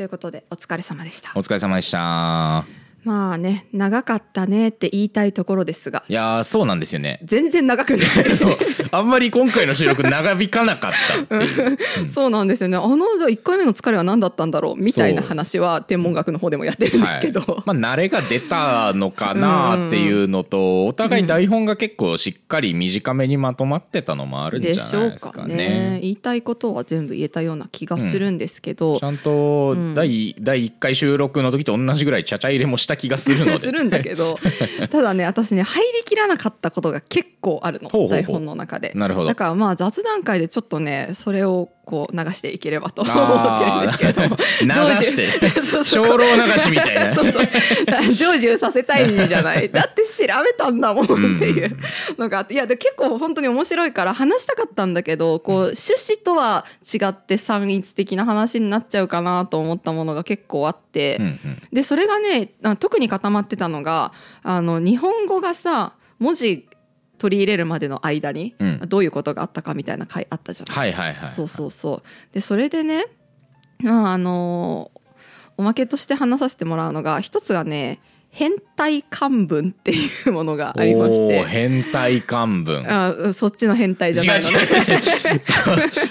ということでお疲れ様でした。お疲れ様でした。まあね長かったねって言いたいところですが。いやーそうなんですよね。全然長くない。そう。あんまり今回の収録長引かなかったっていう。そうなんですよね。あのじゃあ1回目の疲れは何だったんだろうみたいな話は天文学の方でもやってるんですけど、はい、まあ慣れが出たのかなっていうのとお互い台本が結構しっかり短めにまとまってたのもあるんじゃないですかね。ね。言いたいことは全部言えたような気がするんですけど、うん、ちゃんと第,、第1回収録の時と同じぐらいちゃちゃ入れもした気がするので。するんだけど ただね私ね入りきらなかったことが結構あるの。台本の中で。なるほど。だからまあ雑談会でちょっとねそれをこう流していければと思ってるんですけれども。流して。精霊流しみたいな そうそう。成就させたいんじゃない。だって調べたんだもんっていうのがあって、いやで結構本当に面白いから話したかったんだけどこう趣旨とは違って三一的な話になっちゃうかなと思ったものが結構あって、うんうん、でそれがね特に固まってたのがあの日本語がさ文字取り入れるまでの間に、どういうことがあったかみたいな回あったじゃない,、はいはいはい、そうそうそう。でそれでねまああのおまけとして話させてもらうのが一つがね変態漢文っていうものがありまして。変態漢文。あそっちの変態じゃない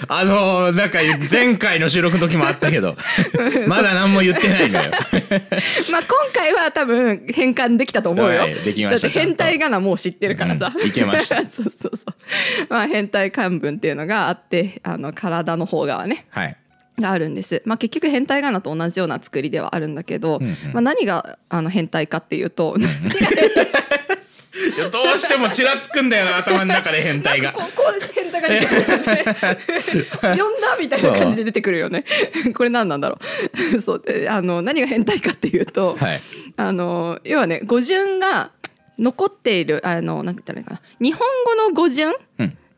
あのなんか前回の収録の時もあったけど。まだ何も言ってないのよ。まあ今回は多分変換できたと思うよ、はい、できました変態がなもう知ってるからさ、うん、いけました。そうそうそう。まあ変態漢文っていうのがあってあの体の方側ね。はいがあるんです、まあ、結局変態仮名と同じような作りではあるんだけど、うんうん、まあ、何があの変態かっていうと、うん、どうしてもちらつくんだよな頭の中で変態が。ここ変態が出てくるよね。呼んだみたいな感じで出てくるよね。これ何なんだろう。そうであの何が変態かっていうと、はい、あの要はね語順が残っているあのなんて言ったらいいかな日本語の語順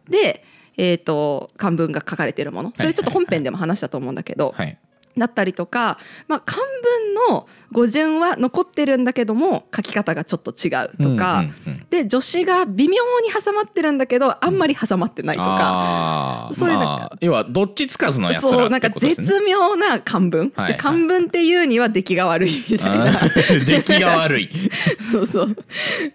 で、えーと、漢文が書かれているもの。それちょっと本編でも話したと思うんだけど、はい、だったりとか、まあ、漢文の語順は残ってるんだけども書き方がちょっと違うとか、で助詞が微妙に挟まってるんだけどあんまり挟まってないとか、うん、そういうなんか、まあ、要はどっちつかずのやつらそうなんか絶妙な漢文、はいはい、漢文っていうには出来が悪いみたいな。出来が悪い。そうそう。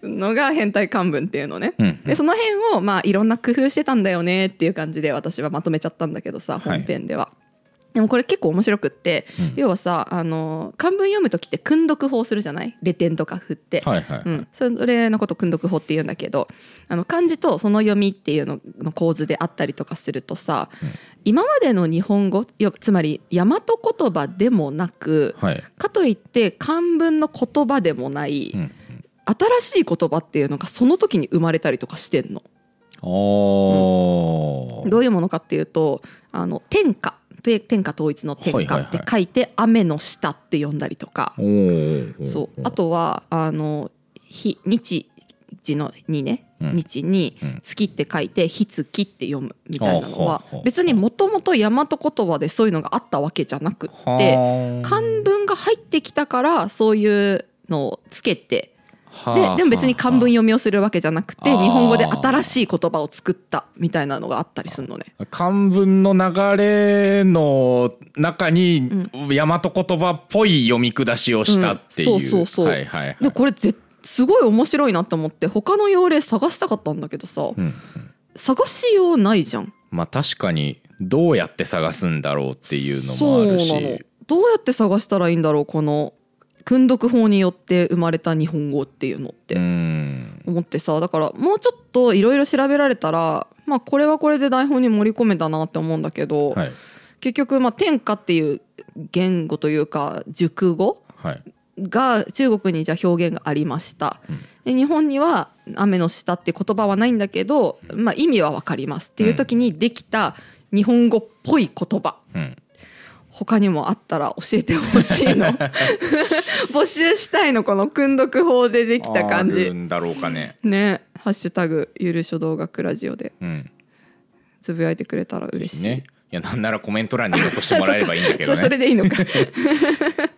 のが変態漢文っていうのね、うんうん、でその辺をまあいろんな工夫してたんだよねっていう感じで私はまとめちゃったんだけどさ本編では。はいでもこれ結構面白くって、うん、要はさあの漢文読む時って訓読法するじゃない？レ点とか振って、はいはいはい、うん、それのこと訓読法って言うんだけどあの漢字とその読みっていうのの構図であったりとかするとさ、うん、今までの日本語つまり大和言葉でもなく、はい、かといって漢文の言葉でもない、うん、新しい言葉っていうのがその時に生まれたりとかしてんの。うん、どういうものかっていうとあの天下。で天下統一の天下って書いて雨の下って読んだりとか、そう。あとはあの日日時のにね、日に月って書いて日月って読むみたいなのは別にもともと大和言葉でそういうのがあったわけじゃなくって漢文が入ってきたからそういうのをつけてででも別に漢文読みをするわけじゃなくて日本語で新しい言葉を作ったみたいなのがあったりするのね。漢文の流れの中に大和言葉っぽい読み下しをしたっていう。うん、そうそうそう。はいはいはい、でこれぜすごい面白いなと思って他の用例探したかったんだけどさ、うん、探しようないじゃん。まあ確かにどうやって探すんだろうっていうのもあるし。どうやって探したらいいんだろうこの訓読法によって生まれた日本語っていうのって思ってさだからもうちょっといろいろ調べられたらまあこれはこれで台本に盛り込めたなって思うんだけど、はい、結局まあ天下っていう言語というか熟語、が中国にじゃ表現がありました、で日本には「雨の下」って言葉はないんだけど、まあ、意味は分かりますっていう時にできた日本語っぽい言葉、うん他にもあったら教えてほしいの。募集したいのこの訓読法でできた感じ。んだろうかね。ね。ハッシュタグゆる書道学ラジオで、つぶやいてくれたら嬉しい、ね、いやなんならコメント欄に残してもらえればいいんだけど、ね、それでいいのか。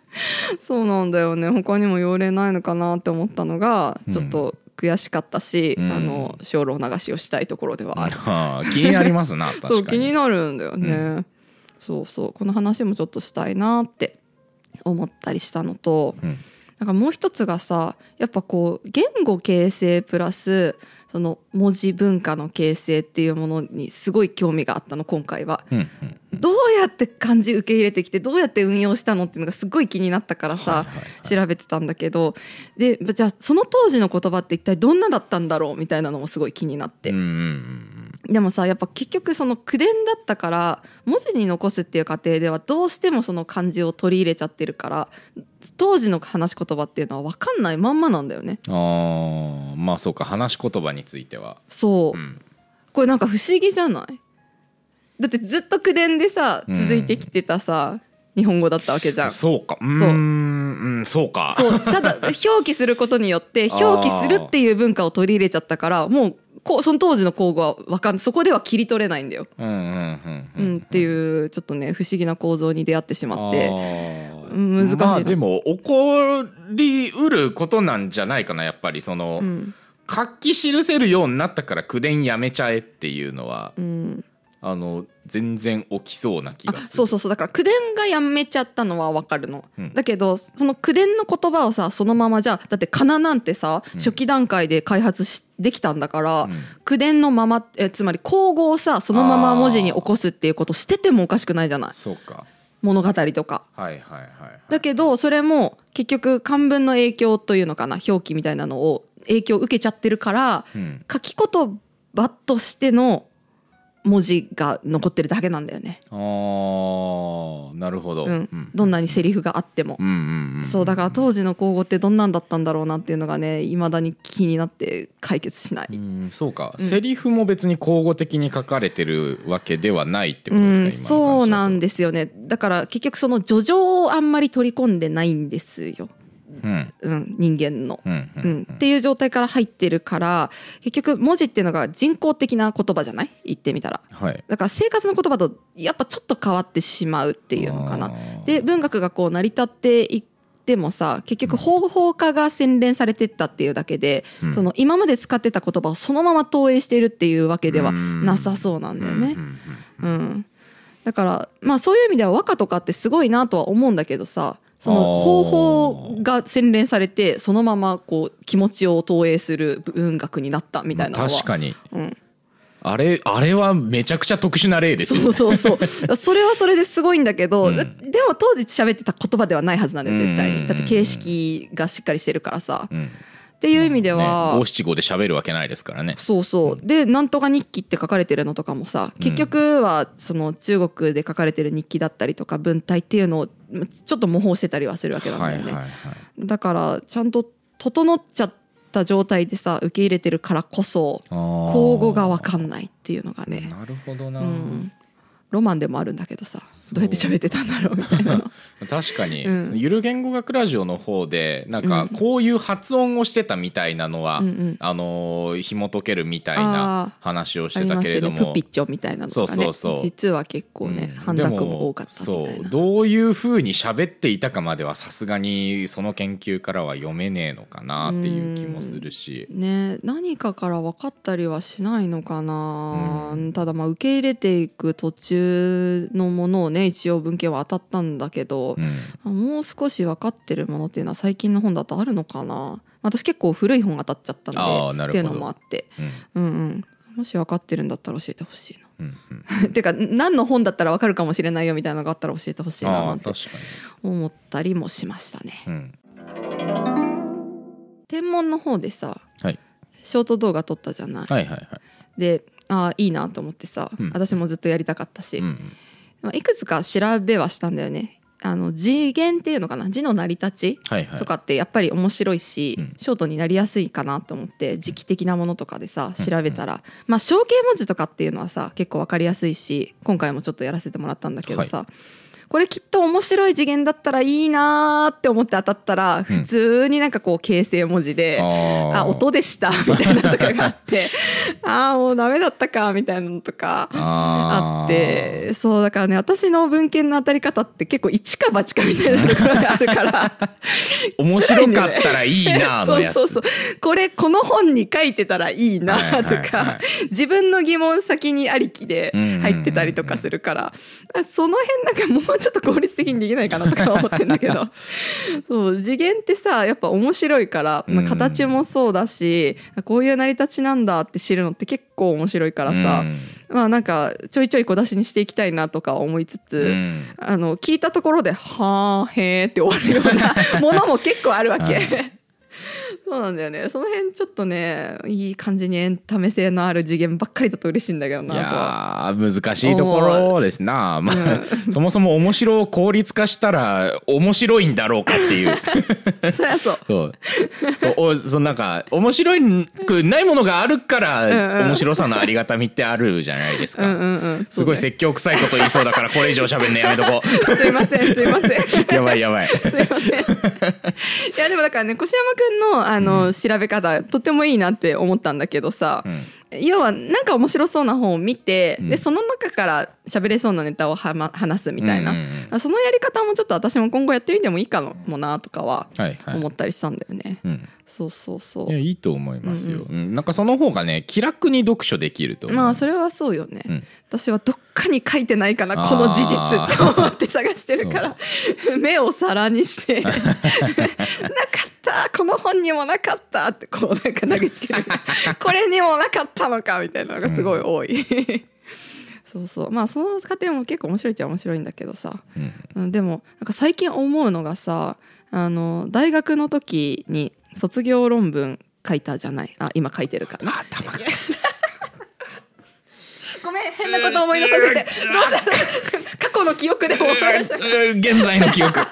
そうなんだよね。他にも用例ないのかなって思ったのがちょっと悔しかったし、うん、あの精霊流しをしたいところではある、はあ、気になりますなそう気になるんだよね、うんそうそうこの話もちょっとしたいなって思ったりしたのと、うん。なんかもう一つがさやっぱこう言語形成プラスその文字文化の形成っていうものにすごい興味があったの今回は。うんうんどうやって漢字受け入れてきてどうやって運用したのっていうのがすごい気になったからさ、はいはいはい。調べてたんだけど。でじゃあその当時の言葉って一体どんなだったんだろうみたいなのもすごい気になって、うんうんでもさやっぱ結局その口伝だったから文字に残すっていう過程ではどうしてもその漢字を取り入れちゃってるから当時の話し言葉っていうのは分かんないまんまなんだよね。うんあーまあそうか話し言葉については。そう、うん。これなんか不思議じゃない？だってずっと口伝でさうん。続いてきてたさ、日本語だったわけじゃん。そうか。うーん。うんそうか。そう。ただ表記することによって表記するっていう文化を取り入れちゃったからもうこうその当時の口語はわかんそこでは切り取れないんだよ。うんうんうんうん、っていうちょっとね不思議な構造に出会ってしまって。難しいな。まあでも起こりうることなんじゃないかなやっぱり。その、うん。書き記せるようになったから口伝やめちゃえっていうのは、うん、あの全然起きそうな気あがする。そうそうそう。だから口伝がやめちゃったのはわかるの、うん。だけどその口伝の言葉をさそのままじゃあだって仮名なんてさ、初期段階で開発しできたんだから、ん。口伝のままえつまり口語をさそのまま文字に起こすっていうことしててもおかしくないじゃない。そうか。物語とか。はいはいはいはい。だけどそれも結局漢文の影響というのかな表記みたいなのを影響を受けちゃってるから、うん。書き言葉としての文字が残ってるだけなんだよね。あーなるほど、うん、どんなにセリフがあっても。うんうんうんそうだから当時の口語ってどんなんだったんだろうなっていうのがねいまだに気になって解決しない。うんそうか、セリフも別に口語的に書かれてるわけではないってことうん、ですか、今の感じだと。そうなんですよね。だから結局その叙情をあんまり取り込んでないんですよ、うん。うん、人間の。うん。っていう状態から入ってるから結局文字っていうのが人工的な言葉じゃない？言ってみたら。はい。だから生活の言葉とやっぱちょっと変わってしまうっていうのかな。で文学がこう成り立っていってもさ結局方法化が洗練されてったっていうだけで、うん。その今まで使ってた言葉をそのまま投影しているっていうわけではうん。なさそうなんだよね。うん、だからまあそういう意味では和歌とかってすごいなとは思うんだけどさその方法が洗練されてそのままこう気持ちを投影する文学になったみたいなのは。確かに。うん、あれあれはめちゃくちゃ特殊な例ですよ そうそうそう。それはそれですごいんだけど、うん。ででも当時喋ってた言葉ではないはずなんだよ絶対に。だって形式がしっかりしてるからさ、うん。っていう意味では、五七五で喋るわけないですからね。そうそう。で「なんとか日記」って書かれてるのとかもさ結局はその中国で書かれてる日記だったりとか文体っていうのをちょっと模倣してたりはするわけなんだよね、はいはいはい。だからちゃんと整っちゃった状態でさ受け入れてるからこそ口語が分かんないっていうのがね、なるほどな、うん、ロマンでもあるんだけどさどうやって喋ってたんだろうみたいな。の 確かに、うん。ゆる言語学ラジオの方でなんかうん。こういう発音をしてたみたいなのは、うんうん。あのー紐解けるみたいあな話をしあてたけれども、ね。プピッチョみたいなのとかね。そうそうそう。実は結構ね、うん。半濁も多かったみたいな。でもそうどういうふうに喋っていたかまではさすがにその研究からは読めねえのかなっていう気もするし、ね何かから分かったりはしないのかな、ただまあ受け入れていく途中のものをね一応文献は当たったんだけど、うん。もう少し分かってるものっていうのは最近の本だとあるのかな。私結構古い本当たっちゃったんでっていうのもあって。うん。うんうん。もし分かってるんだったら教えてほしいうんうんな てか何の本だったら分かるかもしれないよみたいなのがあったら教えてほしいななんて思ったりもしましたね。に、うん、天文の方でさはい。ショート動画撮ったじゃない、はいはいはい。でああいいなと思ってさ、うん。私もずっとやりたかったし、うんまあいくつか調べはしたんだよね。あの字源っていうのかな？字の成り立ちはいはい。とかってやっぱり面白いし、うん。ショートになりやすいかなと思って時期的なものとかでさ調べたら、まあ象形文字とかっていうのはさ結構わかりやすいし今回もちょっとやらせてもらったんだけどさ、これきっと面白い次元だったらいいなーって思って当たったら普通になんかこう形成文字で、あー。あ音でした みたいなのとかがあって ああもうダメだったかみたいなのとかあってそうだからね私の文献の当たり方って結構一か八かみたいなところがあるから。面白かったらいいなのやつ。そうそうそう。これこの本に書いてたらいいなとかい自分の疑問先にありきで入ってたりとかするから。その辺なんか文うちょっと効率的にできないかなとか思ってんだけど。そう次元ってさやっぱ面白いから、まあ、形もそうだし、うん、こういう成り立ちなんだって知るのって結構面白いからさ、うん、まあなんかちょいちょい小出しにしていきたいなとか思いつつ、うん、あの聞いたところで「はあへえ」って終わるようなものも結構あるわけ。そうなんだよね。その辺ちょっとねいい感じにエンタメ性のある次元ばっかりだと嬉しいんだけどなといや難しいところですな、まあ、うん、そもそも面白を効率化したら面白いんだろうかっていう。そりゃそう。そう。おそのなんか面白くないものがあるから面白さのありがたみってあるじゃないですか、うんうんうん、すごい説教臭いこと言いそうだからこれ以上喋るのやめとこう。すいませんすいません。やばいやばい。すいません。いやでもだからね越山君のあの、うん、調べ方とてもいいなって思ったんだけどさ、うん。要はなんか面白そうな本を見て、うん、でその中から喋れそうなネタをは、ま、話すみたいな、そのやり方もちょっと私も今後やってみてもいいかもなとかは思ったりしたんだよね。はいはいうん、そうそうそう。いやいいと思いますよ、うんうん、なんかその方がね気楽に読書できるとまあそれはそうよね、うん、私はどっかに書いてないかなこの事実って思って探してるから。目を皿にして の本にもなかったってこうなんか投げつける。これにもなかったのかみたいなのがすごい多い、うん、そうそう。まあその過程も結構面白いっちゃ面白いんだけどさ、うん、でもなんか最近思うのがさあの大学の時に卒業論文書いたじゃない？あ今書いてるから、頭 ごめん変なこと思い出させて。どうした？過去の記憶でも現在の記憶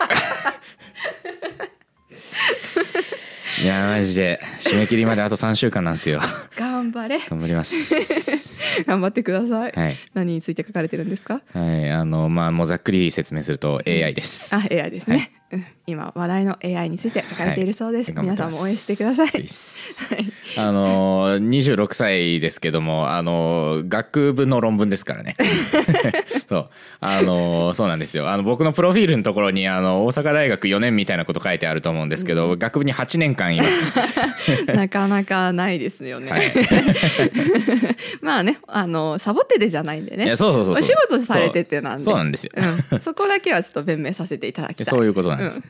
いやマジで。締め切りまであと3週間なんですよ。頑張れ。頑張ります。頑張ってください、はい、何について書かれてるんですか？はいあのまあもうざっくり説明すると AI です、あ AI ですね、はい、今話題の AI について書かれているそうです、はい、皆さんも応援してください。あの26歳ですけどもあの学部の論文ですからね。そう。あのそうなんですよ。あの僕のプロフィールのところにあの大阪大学4年みたいなこと書いてあると思うんですけど、うん、学部に8年間います。なかなかないですよね、はい、まあねあのサボっててじゃないんでね。そうそうそうお仕事されててなんで。そうなんですよ、うん、そこだけはちょっと弁明させていただきたい。そういうことなんです、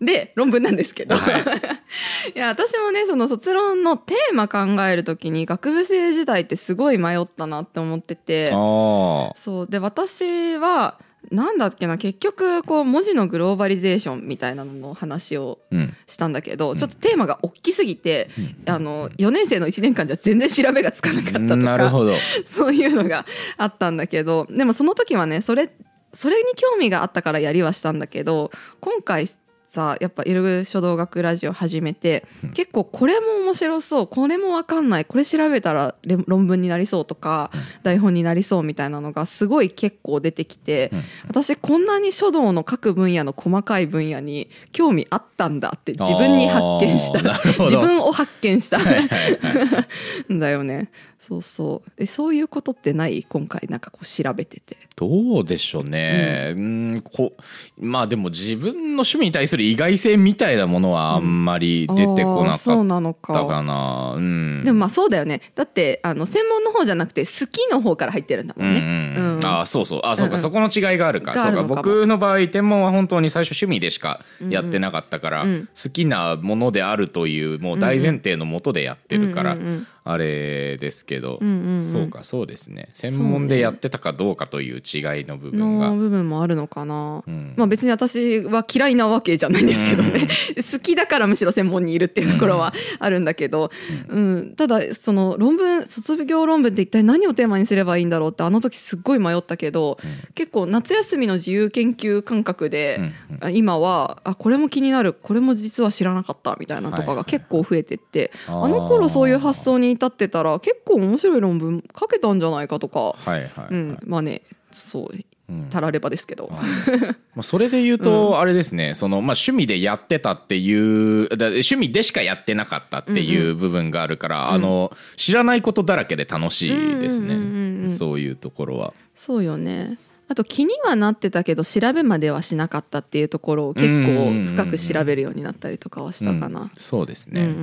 うん、で論文なんですけど、はい、いや私もねその卒論のテーマ考える時に学部生時代ってすごい迷ったなって思ってて。そう。で私はなんだっけな結局こう文字のグローバリゼーションみたいなのの話をしたんだけど、うん、ちょっとテーマが大きすぎて、うん、あの4年生の1年間じゃ全然調べがつかなかったとか そういうのがあったんだけどでもその時はねそれそれに興味があったからやりはしたんだけど今回さやっぱイルグ書道学ラジオ始めて、結構これも面白そうこれも分かんないこれ調べたら論文になりそうとか、台本になりそうみたいなのがすごい結構出てきて、私こんなに書道の各分野の細かい分野に興味あったんだって自分に発見した。自分を発見した。ん だよね。そうそう。えそういうことってない？今回なんかこう調べてて。どうでしょうね。うん。こまあでも自分の趣味に対する意外性みたいなものはあんまり出てこなかったかな,、うん、でもまあそうだよね。だってあの専門の方じゃなくて好きの方から入ってるんだもんね、うんうんうん、あそうそう。あそうか、うんうん、そこの違いがあるか。そうか。僕の場合天文は本当に最初趣味でしかやってなかったから、うんうん、好きなものであるというもう大前提のもとでやってるから、うんうんうんうんあれですけど、うんうんうん、そうかそうですね。専門でやってたかどうかという違いの部分が、ね、部分もあるのかな、うん、まあ別に私は嫌いなわけじゃないんですけどね、うん、好きだからむしろ専門にいるっていうところはあるんだけど、うん、うん、ただその論文卒業論文って一体何をテーマにすればいいんだろうってあの時すっごい迷ったけど、結構夏休みの自由研究感覚で、今はあこれも気になるこれも実は知らなかったみたいなとかが結構増えてって、はいはい、あの頃そういう発想に至ってたら結構面白い論文書けたんじゃないかとか、はいはいはい。うん、まあねそうたらればですけど、まあそれで言うとあれですね、そのまあ趣味でやってたっていう趣味でしかやってなかったっていう部分があるから、あの知らないことだらけで楽しいですね、そういうところは。そうよね。あと気にはなってたけど調べまではしなかったっていうところを結構深く調べるようになったりとかはしたかな。そうですね。うんうんう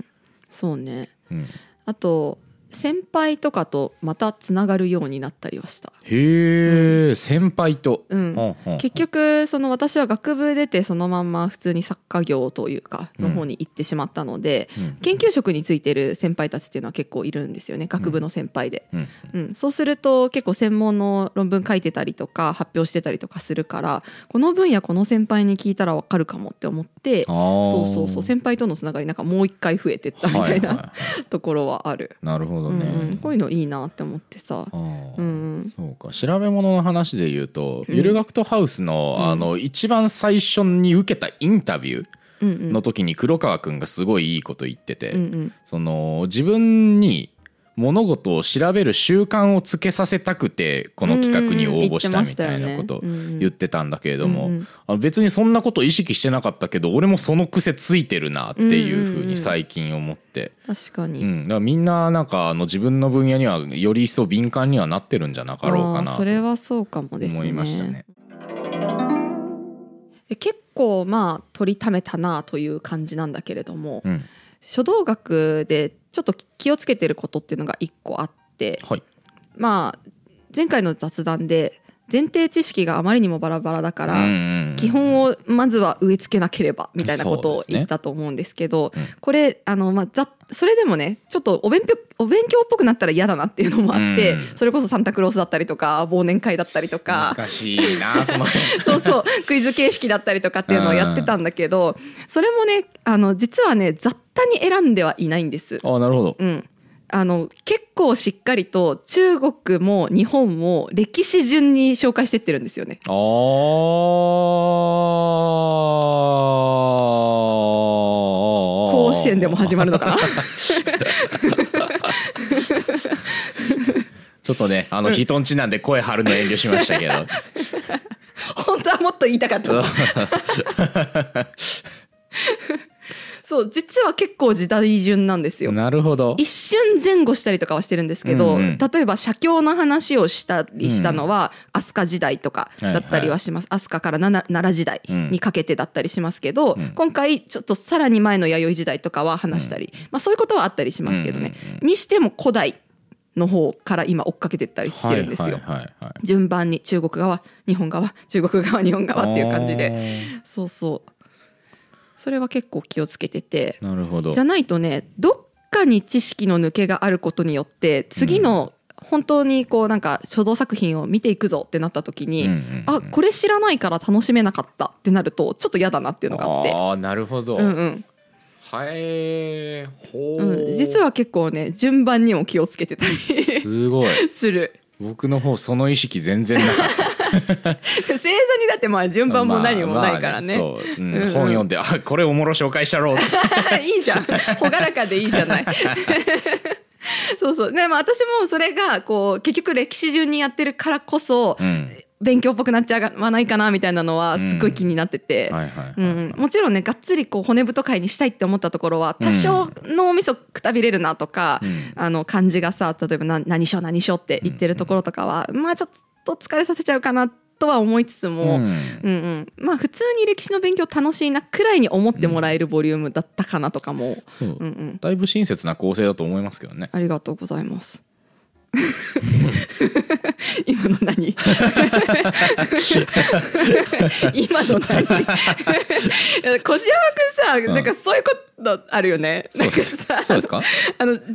ん。そうね。うん。あと先輩とかとまたつながるようになったりはした。へえ、うん、先輩と、うん、結局その私は学部出てそのまんま普通に作家業というかの方に行ってしまったので、うん、研究職についてる先輩たちっていうのは結構いるんですよね学部の先輩で、うん。そうすると結構専門の論文書いてたりとか発表してたりとかするからこの分野この先輩に聞いたら分かるかもって思ってそうそうそう先輩とのつながりなんかもう一回増えてったみたいな、ところはある。なるほどね、うんうん、こういうのいいなって思ってさ、うん、そうか。調べ物の話で言うと、ゆるがくとハウスの,、あの一番最初に受けたインタビューの時に黒川君がすごいいいこと言ってて、うんうん、その自分に物事を調べる習慣をつけさせたくてこの企画に応募したみたいなこと言ってたんだけれども、別にそんなこと意識してなかったけど俺もその癖ついてるなっていうふうに最近思って、確かに、うん、だからみんななんかあの自分の分野にはより一層敏感にはなってるんじゃなかろうかなそれはそうかもですね。思いましたね。結構まあ取りためたなという感じなんだけれども、うん、書道学でちょっと気をつけてることっていうのが一個あって、はい、まあ前回の雑談で前提知識があまりにもバラバラだから、基本をまずは植え付けなければみたいなことを言ったと思うんですけど、これあの、まあ、ざそれでもねちょっとお勉強お勉強っぽくなったら嫌だなっていうのもあって、それこそサンタクロースだったりとか忘年会だったりとか難しいな そうそうクイズ形式だったりとかっていうのをやってたんだけど、それもねあの実はね雑多に選んではいないんです。あなるほど、うんあの結構しっかりと中国も日本も歴史順に紹介してってるんですよね。ああ。甲子園でも始まるのかな？ちょっとねあの、人ん。ちなんで声張るの遠慮しましたけど。本当はもっと言いたかった そう実は結構時代順なんですよ。なるほど。一瞬前後したりとかはしてるんですけど、うんうん、例えば写経の話をしたりしたのは、うん、飛鳥時代とかだったりはします、はいはい、飛鳥から奈良時代にかけてだったりしますけど、うん、今回ちょっとさらに前の弥生時代とかは話したり、うん、まあ、そういうことはあったりしますけどね、にしても古代の方から今追っかけてったりしてるんですよ、はいはいはいはい、順番に中国側日本側中国側日本側っていう感じで。そうそうそれは結構気をつけてて。なるほど。じゃないとねどっかに知識の抜けがあることによって次の本当にこうなんか書道作品を見ていくぞってなった時に、うんうんうん、あこれ知らないから楽しめなかったってなるとちょっと嫌だなっていうのがあって。あなるほど、うんうん、はいほうん、実は結構ね順番にも気をつけてたりすごい。する。僕の方その意識全然なかった星座にだってまあ順番も何もないからね。本読んであこれおもろ紹介したろう いいじゃん。朗らかでいいじゃない。そうそう。でも私もそれがこう結局歴史順にやってるからこそ、うん。勉強っぽくなっちゃわないかなみたいなのはすごい気になってて。もちろんねがっつりこう骨太会にしたいって思ったところは多少脳みそくたびれるなとか、うん、あの漢字がさ例えば何しょ何しょって言ってるところとかは、まあちょっと疲れさせちゃうかなとは思いつつも、うん、うんうん。まあ普通に歴史の勉強楽しいなくらいに思ってもらえるボリュームだったかなとかも、うんうん、だいぶ親切な構成だと思いますけどね。ありがとうございます 今の何？今の何？小島君さ、うん、なんかそういうことあるよね。なんかさそうですか？あの若干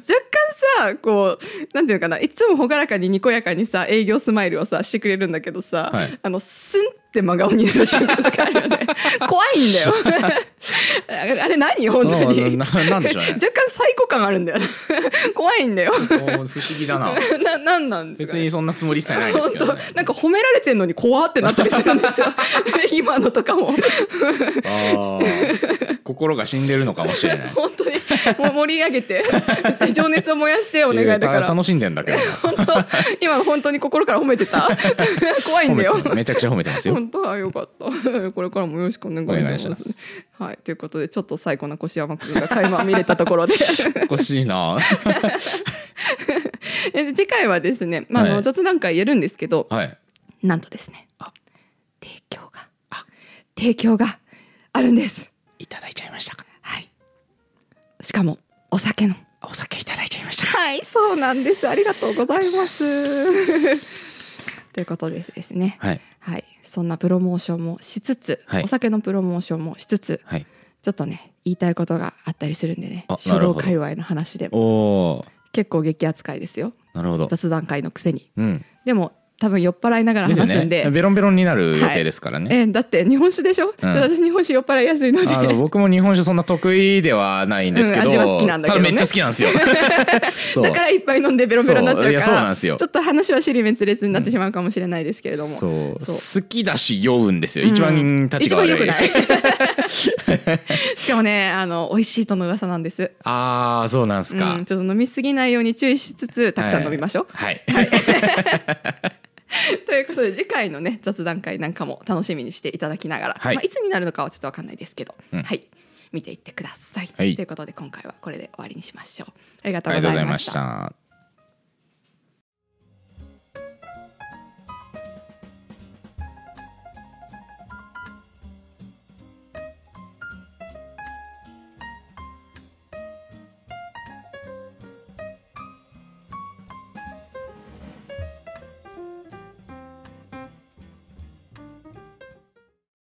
さこうなんていうかな？いつも朗らかににこやかにさ営業スマイルをさしてくれるんだけどさ、はい、あのスンって真顔になる瞬間とかあるよね。怖いんだよ。あれ何？本当に。ななんでしょうね。若干最高感あるんだよ 怖いんだよ。不思議だな。ななんなんですか、ね、別にそんなつもりさえないですけど、ね、なんか褒められてんのに怖ってなったりするんですよ。今のとかも。心が死んでるのかもしれない。本当にもう盛り上げて 情熱を燃やしてお願いだから。楽しんでんだけど。本当今本当に心から褒めてた。怖いんだよ。めちゃくちゃ褒めてますよ。本当はよかった。これからもよろしくお願いします。はい。ということでちょっと最高な越山君が垣間見れたところで。おかしいな。次回はですね、まあ、はい、雑談会やるんですけど、はい、なんとですね提供が提供があるんです。いただいちゃいましたか。はいしかもお酒の。お酒いただいちゃいました。はいそうなんです。ありがとうございます。ということですですね。はい、はい、そんなプロモーションもしつつ、はい、お酒のプロモーションもしつつ、はい、ちょっとね言いたいことがあったりするんでね。書道界隈の話でも。結構激扱いですよ。なるほど。雑談会のくせに、うん、でも多分酔っ払いながら話すんで、ね、ベロンベロンになる予定ですからね、はい、えだって日本酒でしょ、うん、私日本酒酔っ払いやすいので。あの僕も日本酒そんな得意ではないんですけど、うん、味は好きなんだけど、ね、めっちゃ好きなんですよ。だからいっぱい飲んでベロンベロンになっちゃうからそう。なんですよ。ちょっと話は尻滅裂になってしまうかもしれないですけれども、そう。好きだし酔うんですよ。一番立ちが悪い、一番良くない。しかもねあの美味しいとの噂なんです。ああそうなんですか、ちょっと飲みすぎないように注意しつつたくさん飲みましょう。はい、はい ということで次回のね雑談会なんかも楽しみにしていただきながら、はい。まあ、いつになるのかはちょっと分かんないですけど、うん、はい。見ていってください、はい、ということで今回はこれで終わりにしましょう。ありがとうございました